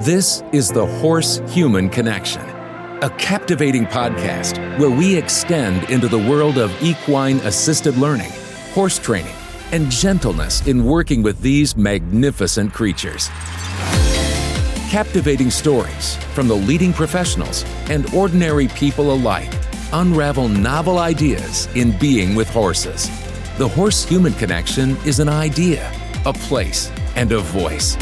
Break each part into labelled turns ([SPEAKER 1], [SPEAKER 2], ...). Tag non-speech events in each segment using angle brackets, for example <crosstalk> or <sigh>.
[SPEAKER 1] This is the Horse Human Connection, a captivating podcast where we extend into the world of equine assisted learning, horse training, and gentleness in working with these magnificent creatures. Captivating stories from the leading professionals and ordinary people alike unravel novel ideas in being with horses. The Horse Human Connection is an idea, a place, and a voice.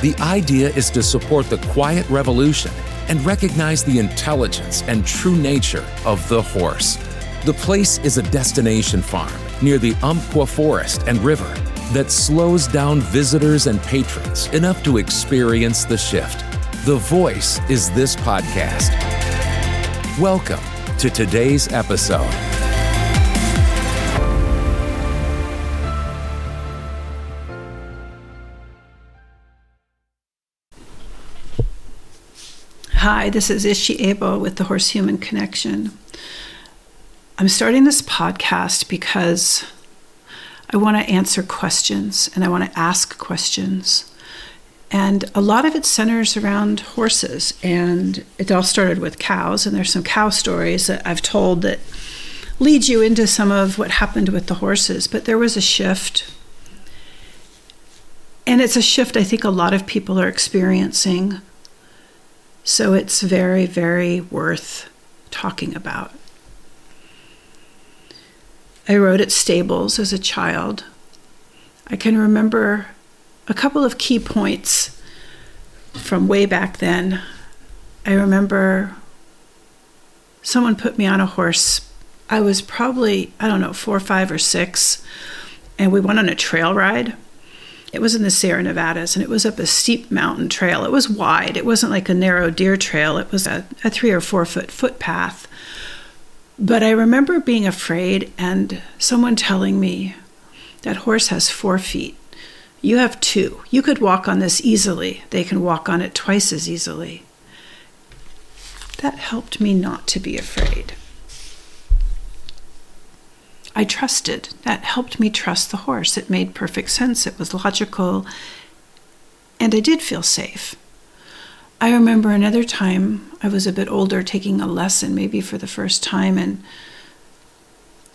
[SPEAKER 1] The idea is to support the quiet revolution and recognize the intelligence and true nature of the horse. The place is a destination farm near the Umpqua Forest and River that slows down visitors and patrons enough to experience the shift. The voice is this podcast. Welcome to today's episode.
[SPEAKER 2] Hi, this is Ishe Abel with the Horse Human Connection. I'm starting this podcast because I want to answer questions and I want to ask questions. And a lot of it centers around horses. And it all started with cows. And there's some cow stories that I've told that lead you into some of what happened with the horses. But there was a shift. And it's a shift I think a lot of people are experiencing so it's very, very worth talking about. I rode at stables as a child. I can remember a couple of key points from way back then. I remember someone put me on a horse. I was probably, I don't know, four, five, or six, and we went on a trail ride. It was in the Sierra Nevadas and it was up a steep mountain trail. It was wide. It wasn't like a narrow deer trail. It was a, a three or four foot footpath. But I remember being afraid and someone telling me that horse has four feet. You have two. You could walk on this easily. They can walk on it twice as easily. That helped me not to be afraid. I trusted. That helped me trust the horse. It made perfect sense. It was logical. And I did feel safe. I remember another time I was a bit older taking a lesson, maybe for the first time, and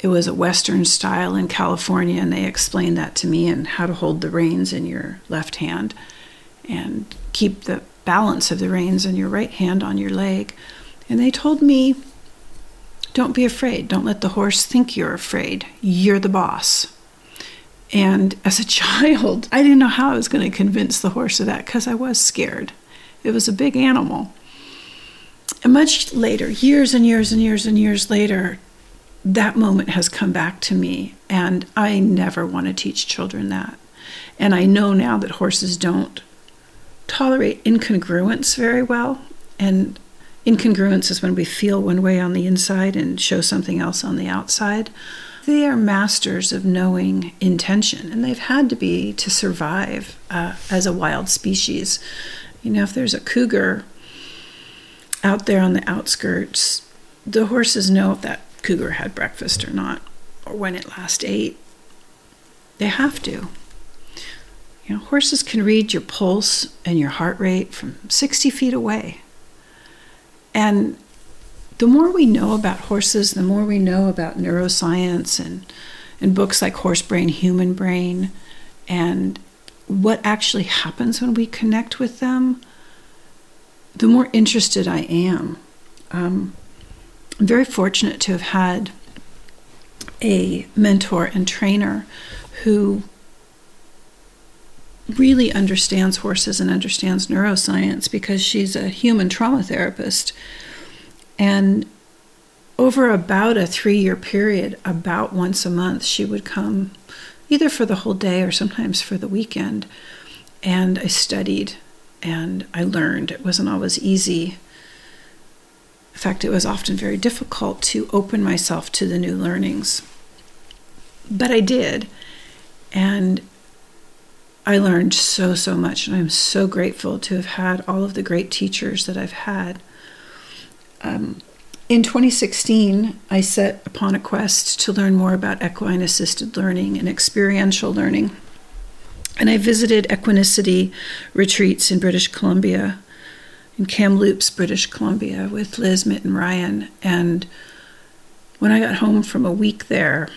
[SPEAKER 2] it was a Western style in California, and they explained that to me and how to hold the reins in your left hand and keep the balance of the reins in your right hand on your leg. And they told me don't be afraid. Don't let the horse think you're afraid. You're the boss. And as a <laughs> child, I didn't know how I was going to convince the horse of that because I was scared. It was a big animal. And much later, years and years and years and years later, that moment has come back to me. And I never want to teach children that. And I know now that horses don't tolerate incongruence very well. And Incongruence is when we feel one way on the inside and show something else on the outside. They are masters of knowing intention, and they've had to be to survive uh, as a wild species. You know, if there's a cougar out there on the outskirts, the horses know if that cougar had breakfast or not, or when it last ate. They have to. You know, horses can read your pulse and your heart rate from 60 feet away. And the more we know about horses, the more we know about neuroscience and, and books like Horse Brain, Human Brain, and what actually happens when we connect with them, the more interested I am. Um, I'm very fortunate to have had a mentor and trainer who really understands horses and understands neuroscience because she's a human trauma therapist. And over about a three year period, about once a month, she would come either for the whole day or sometimes for the weekend. And I studied and I learned. It wasn't always easy. In fact, it was often very difficult to open myself to the new learnings. But I did. And I learned so, so much, and I'm so grateful to have had all of the great teachers that I've had. Um, in 2016, I set upon a quest to learn more about equine assisted learning and experiential learning. And I visited Equinisity retreats in British Columbia, in Kamloops, British Columbia, with Liz Mitten Ryan. And when I got home from a week there,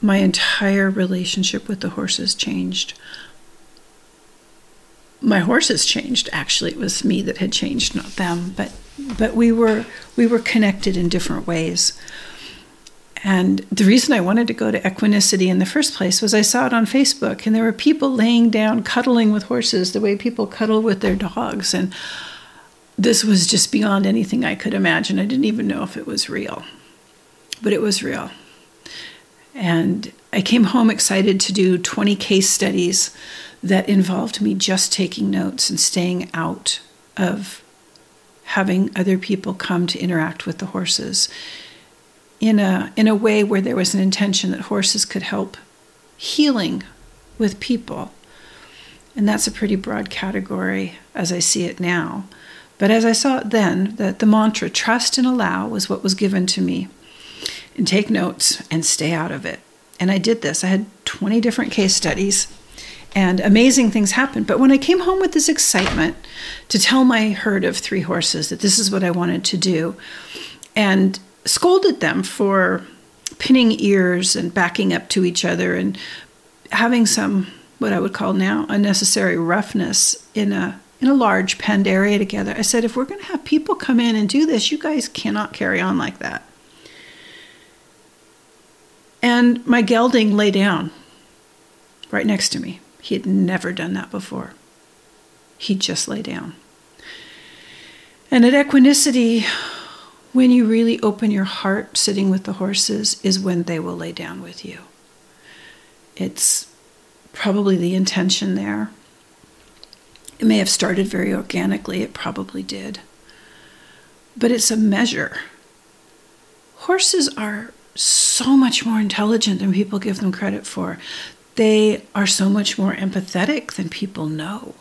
[SPEAKER 2] my entire relationship with the horses changed. My horses changed. Actually, it was me that had changed, not them. But but we were we were connected in different ways. And the reason I wanted to go to Equinisity in the first place was I saw it on Facebook, and there were people laying down, cuddling with horses the way people cuddle with their dogs. And this was just beyond anything I could imagine. I didn't even know if it was real, but it was real. And I came home excited to do 20 case studies that involved me just taking notes and staying out of having other people come to interact with the horses in a in a way where there was an intention that horses could help healing with people. And that's a pretty broad category as I see it now. But as I saw it then, that the mantra trust and allow was what was given to me. And take notes and stay out of it. And I did this. I had 20 different case studies and amazing things happened. But when I came home with this excitement to tell my herd of three horses that this is what I wanted to do, and scolded them for pinning ears and backing up to each other and having some what I would call now unnecessary roughness in a in a large penned area together. I said, if we're going to have people come in and do this, you guys cannot carry on like that. And my gelding lay down right next to me. He had never done that before. He just lay down. And at Equinisity, when you really open your heart sitting with the horses, is when they will lay down with you. It's probably the intention there. It may have started very organically, it probably did. But it's a measure. Horses are so much more intelligent than people give them credit for. They are so much more empathetic than people know.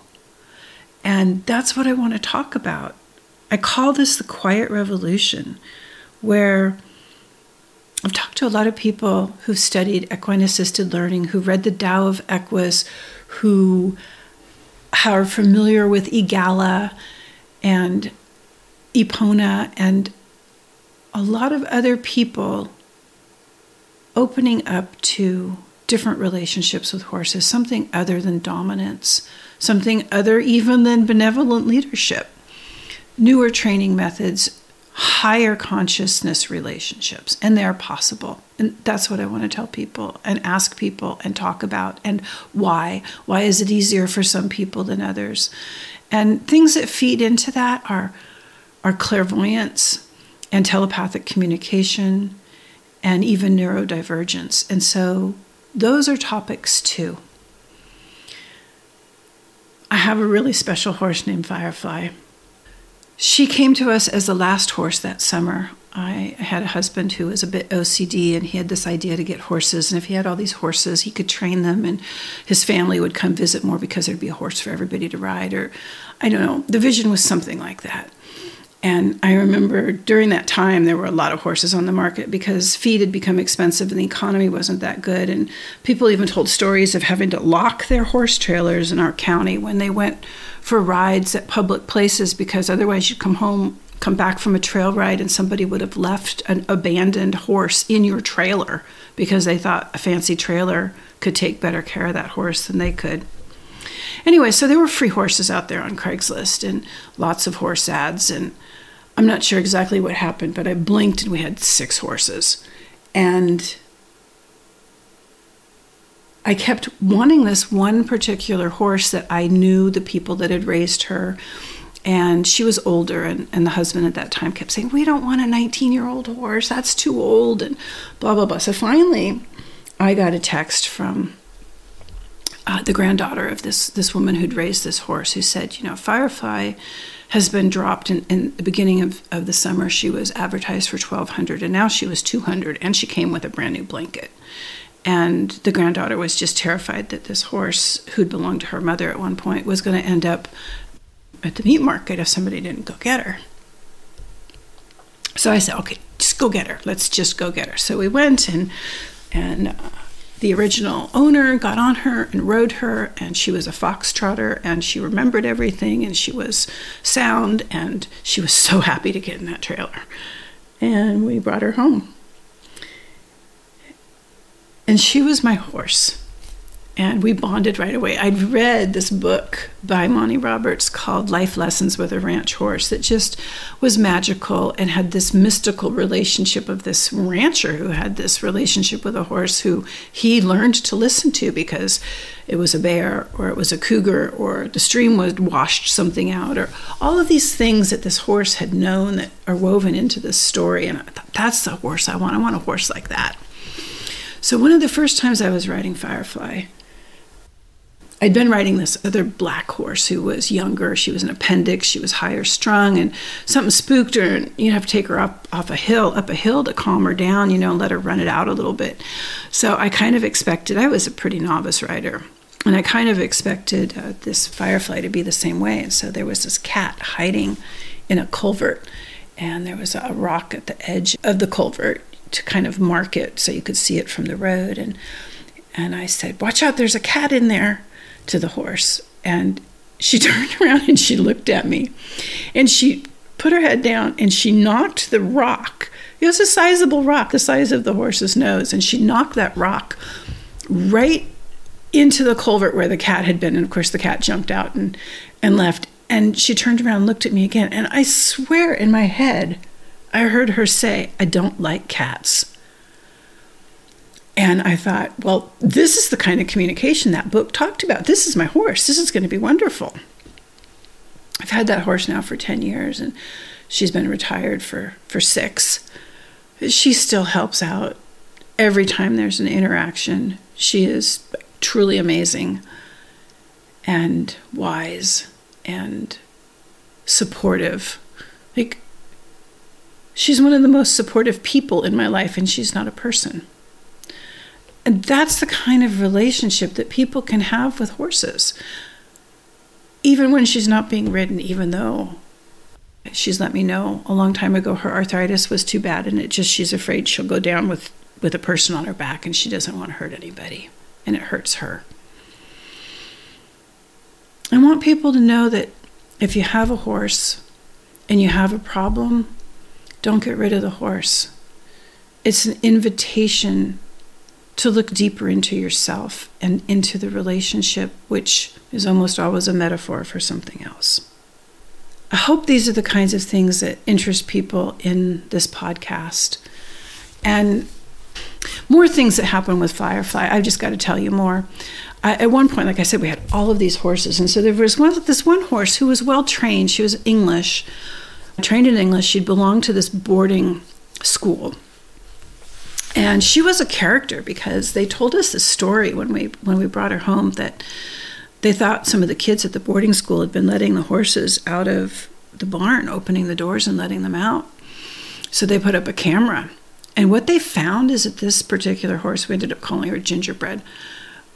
[SPEAKER 2] And that's what I want to talk about. I call this the quiet revolution, where I've talked to a lot of people who've studied equine assisted learning, who read the Tao of Equus, who are familiar with Eagala and Epona, and a lot of other people opening up to different relationships with horses, something other than dominance, something other even than benevolent leadership newer training methods, higher consciousness relationships, and they're possible. And that's what I want to tell people and ask people and talk about and why. Why is it easier for some people than others? And things that feed into that are, are clairvoyance and telepathic communication and even neurodivergence. And so those are topics too. I have a really special horse named Firefly. She came to us as the last horse that summer. I had a husband who was a bit OCD and he had this idea to get horses. And if he had all these horses, he could train them and his family would come visit more because there'd be a horse for everybody to ride. Or I don't know, the vision was something like that. And I remember during that time, there were a lot of horses on the market because feed had become expensive and the economy wasn't that good. And people even told stories of having to lock their horse trailers in our county when they went for rides at public places because otherwise you'd come home, come back from a trail ride, and somebody would have left an abandoned horse in your trailer because they thought a fancy trailer could take better care of that horse than they could. Anyway, so there were free horses out there on Craigslist and lots of horse ads and I'm not sure exactly what happened, but I blinked and we had six horses. And I kept wanting this one particular horse that I knew the people that had raised her. And she was older, and, and the husband at that time kept saying, We don't want a 19 year old horse. That's too old, and blah, blah, blah. So finally, I got a text from uh, the granddaughter of this, this woman who'd raised this horse who said, You know, Firefly has been dropped in, in the beginning of, of the summer. She was advertised for 1200 and now she was 200 and she came with a brand new blanket. And the granddaughter was just terrified that this horse who'd belonged to her mother at one point was going to end up at the meat market if somebody didn't go get her. So i said okay just go get her. Let's just go get her. So we went and and uh, the original owner got on her and rode her, and she was a foxtrotter, and she remembered everything, and she was sound, and she was so happy to get in that trailer. And we brought her home. And she was my horse and we bonded right away. I'd read this book by Monty Roberts called Life Lessons with a Ranch Horse that just was magical and had this mystical relationship of this rancher who had this relationship with a horse who he learned to listen to because it was a bear or it was a cougar or the stream was washed something out or all of these things that this horse had known that are woven into this story. And I thought, that's the horse I want. I want a horse like that. So, one of the first times I was riding Firefly, I'd been riding this other black horse who was younger. She was an appendix. She was higher strung, and something spooked her. And you'd have to take her up off a hill, up a hill to calm her down, you know, and let her run it out a little bit. So I kind of expected. I was a pretty novice rider, and I kind of expected uh, this firefly to be the same way. And so there was this cat hiding in a culvert, and there was a rock at the edge of the culvert to kind of mark it so you could see it from the road. And and I said, "Watch out! There's a cat in there." To the horse. And she <laughs> turned around and she looked at me. And she put her head down and she knocked the rock. It was a sizable rock, the size of the horse's nose. And she knocked that rock right into the culvert where the cat had been. And of course, the cat jumped out and, and left. And she turned around and looked at me again. And I swear in my head, I heard her say, I don't like cats. And I thought, well, this is the kind of communication that book talked about. This is my horse. This is going to be wonderful. I've had that horse now for 10 years and she's been retired for, for six. She still helps out every time there's an interaction. She is truly amazing and wise and supportive. Like, she's one of the most supportive people in my life, and she's not a person. And that's the kind of relationship that people can have with horses. Even when she's not being ridden, even though she's let me know a long time ago her arthritis was too bad and it just she's afraid she'll go down with with a person on her back and she doesn't want to hurt anybody and it hurts her. I want people to know that if you have a horse and you have a problem, don't get rid of the horse. It's an invitation to look deeper into yourself and into the relationship, which is almost always a metaphor for something else. I hope these are the kinds of things that interest people in this podcast. And more things that happen with Firefly. I've just got to tell you more. I, at one point, like I said, we had all of these horses, and so there was one this one horse who was well trained. She was English, trained in English. She'd belonged to this boarding school, and she was a character because they told us the story when we when we brought her home that they thought some of the kids at the boarding school had been letting the horses out of the barn, opening the doors and letting them out. So they put up a camera. And what they found is that this particular horse, we ended up calling her Gingerbread,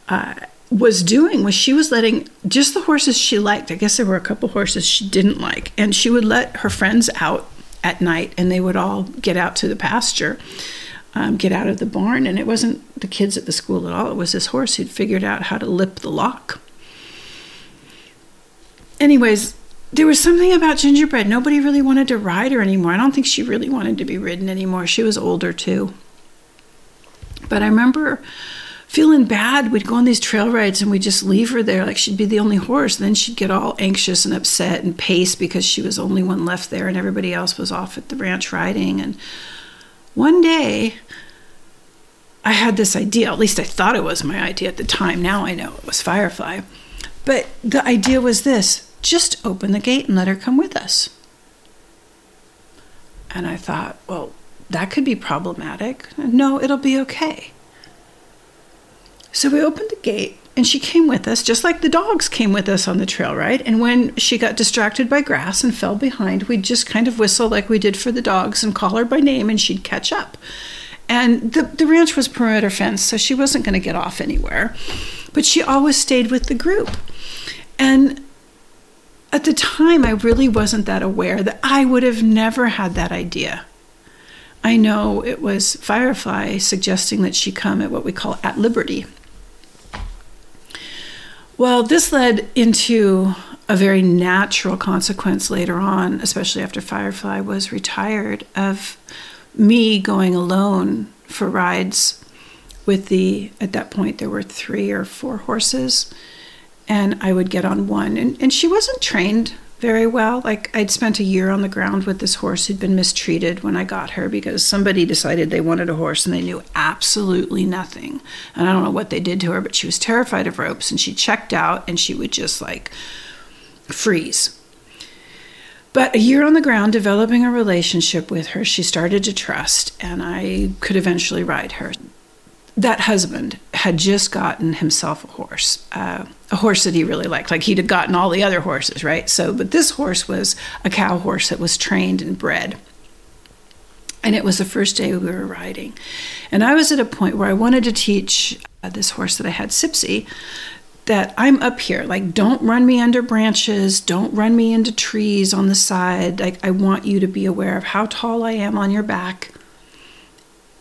[SPEAKER 2] uh, was doing was she was letting just the horses she liked. I guess there were a couple horses she didn't like. And she would let her friends out at night and they would all get out to the pasture um, get out of the barn. And it wasn't the kids at the school at all, it was this horse who'd figured out how to lip the lock. Anyways, there was something about Gingerbread. Nobody really wanted to ride her anymore. I don't think she really wanted to be ridden anymore. She was older too. But I remember feeling bad. We'd go on these trail rides and we'd just leave her there like she'd be the only horse. And then she'd get all anxious and upset and pace because she was the only one left there and everybody else was off at the ranch riding. And one day, I had this idea, at least I thought it was my idea at the time. Now I know it was Firefly. But the idea was this just open the gate and let her come with us. And I thought, well, that could be problematic. No, it'll be okay. So we opened the gate and she came with us, just like the dogs came with us on the trail ride. And when she got distracted by grass and fell behind, we'd just kind of whistle like we did for the dogs and call her by name, and she'd catch up. And the, the ranch was perimeter fence, so she wasn't going to get off anywhere. But she always stayed with the group. And at the time, I really wasn't that aware that I would have never had that idea. I know it was Firefly suggesting that she come at what we call at liberty. Well, this led into a very natural consequence later on, especially after Firefly was retired, of me going alone for rides with the, at that point, there were three or four horses, and I would get on one. And, and she wasn't trained very well. Like I'd spent a year on the ground with this horse who'd been mistreated when I got her because somebody decided they wanted a horse and they knew absolutely nothing. And I don't know what they did to her, but she was terrified of ropes and she checked out and she would just like freeze. But a year on the ground, developing a relationship with her, she started to trust, and I could eventually ride her that husband had just gotten himself a horse, uh, a horse that he really liked. Like he'd have gotten all the other horses, right? So, but this horse was a cow horse that was trained and bred. And it was the first day we were riding. And I was at a point where I wanted to teach uh, this horse that I had, Sipsy, that I'm up here. Like, don't run me under branches. Don't run me into trees on the side. Like, I want you to be aware of how tall I am on your back.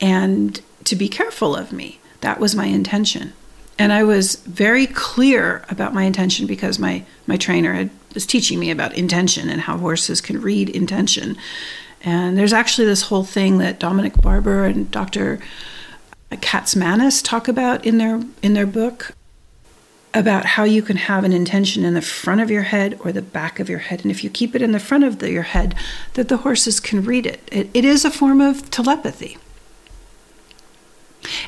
[SPEAKER 2] And to be careful of me. That was my intention. And I was very clear about my intention because my, my trainer had, was teaching me about intention and how horses can read intention. And there's actually this whole thing that Dominique Barbier and Dr. Katsamanis talk about in their in their book about how you can have an intention in the front of your head or the back of your head. And if you keep it in the front of the, your head, that the horses can read it. it. It is a form of telepathy.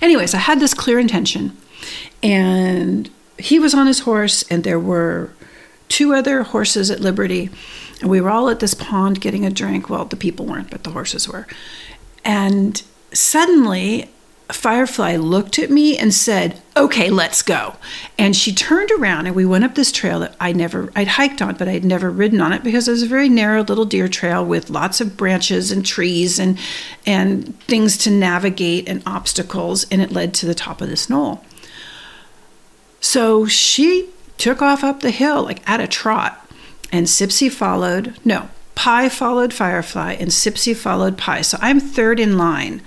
[SPEAKER 2] Anyways, I had this clear intention, and he was on his horse, and there were two other horses at Liberty, and we were all at this pond getting a drink. Well, the people weren't, but the horses were. And suddenly, Firefly looked at me and said, "Okay, let's go." And she turned around and we went up this trail that I never I'd hiked on, but I'd never ridden on it because it was a very narrow little deer trail with lots of branches and trees and and things to navigate and obstacles and it led to the top of this knoll. So she took off up the hill like at a trot and Sipsy followed. No, Pie followed Firefly and Sipsy followed Pie. So I'm third in line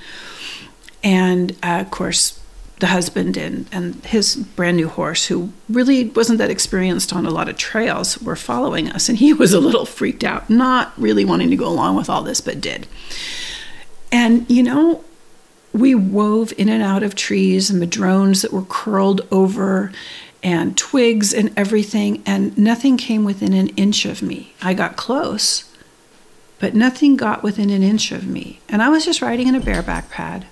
[SPEAKER 2] and uh, of course the husband and, and his brand new horse who really wasn't that experienced on a lot of trails were following us and he <laughs> was a little freaked out not really wanting to go along with all this but did and you know we wove in and out of trees and madrones that were curled over and twigs and everything and nothing came within an inch of me i got close but nothing got within an inch of me and i was just riding in a bareback pad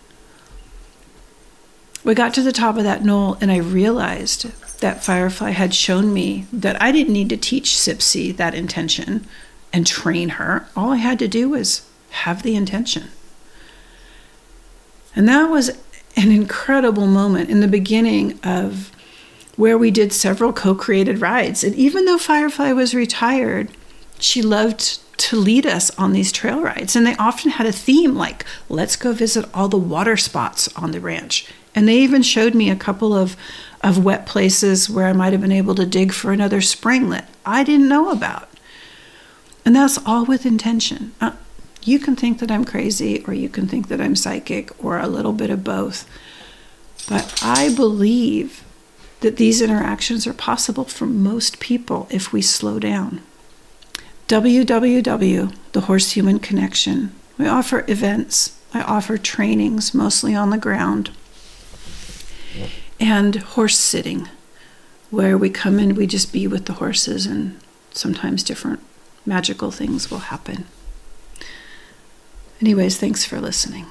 [SPEAKER 2] we got to the top of that knoll, and I realized that Firefly had shown me that I didn't need to teach Sipsy that intention and train her. All I had to do was have the intention. And that was an incredible moment in the beginning of where we did several co created rides. And even though Firefly was retired, she loved to lead us on these trail rides. And they often had a theme like, let's go visit all the water spots on the ranch. And they even showed me a couple of, of wet places where I might have been able to dig for another spring that I didn't know about. And that's all with intention. Uh, You can think that I'm crazy, or you can think that I'm psychic, or a little bit of both. But I believe that these interactions are possible for most people if we slow down. www, the Horse Human Connection. We offer events, I offer trainings, mostly on the ground and horse sitting, where we come in, we just be with the horses, and sometimes different magical things will happen. Anyways, thanks for listening.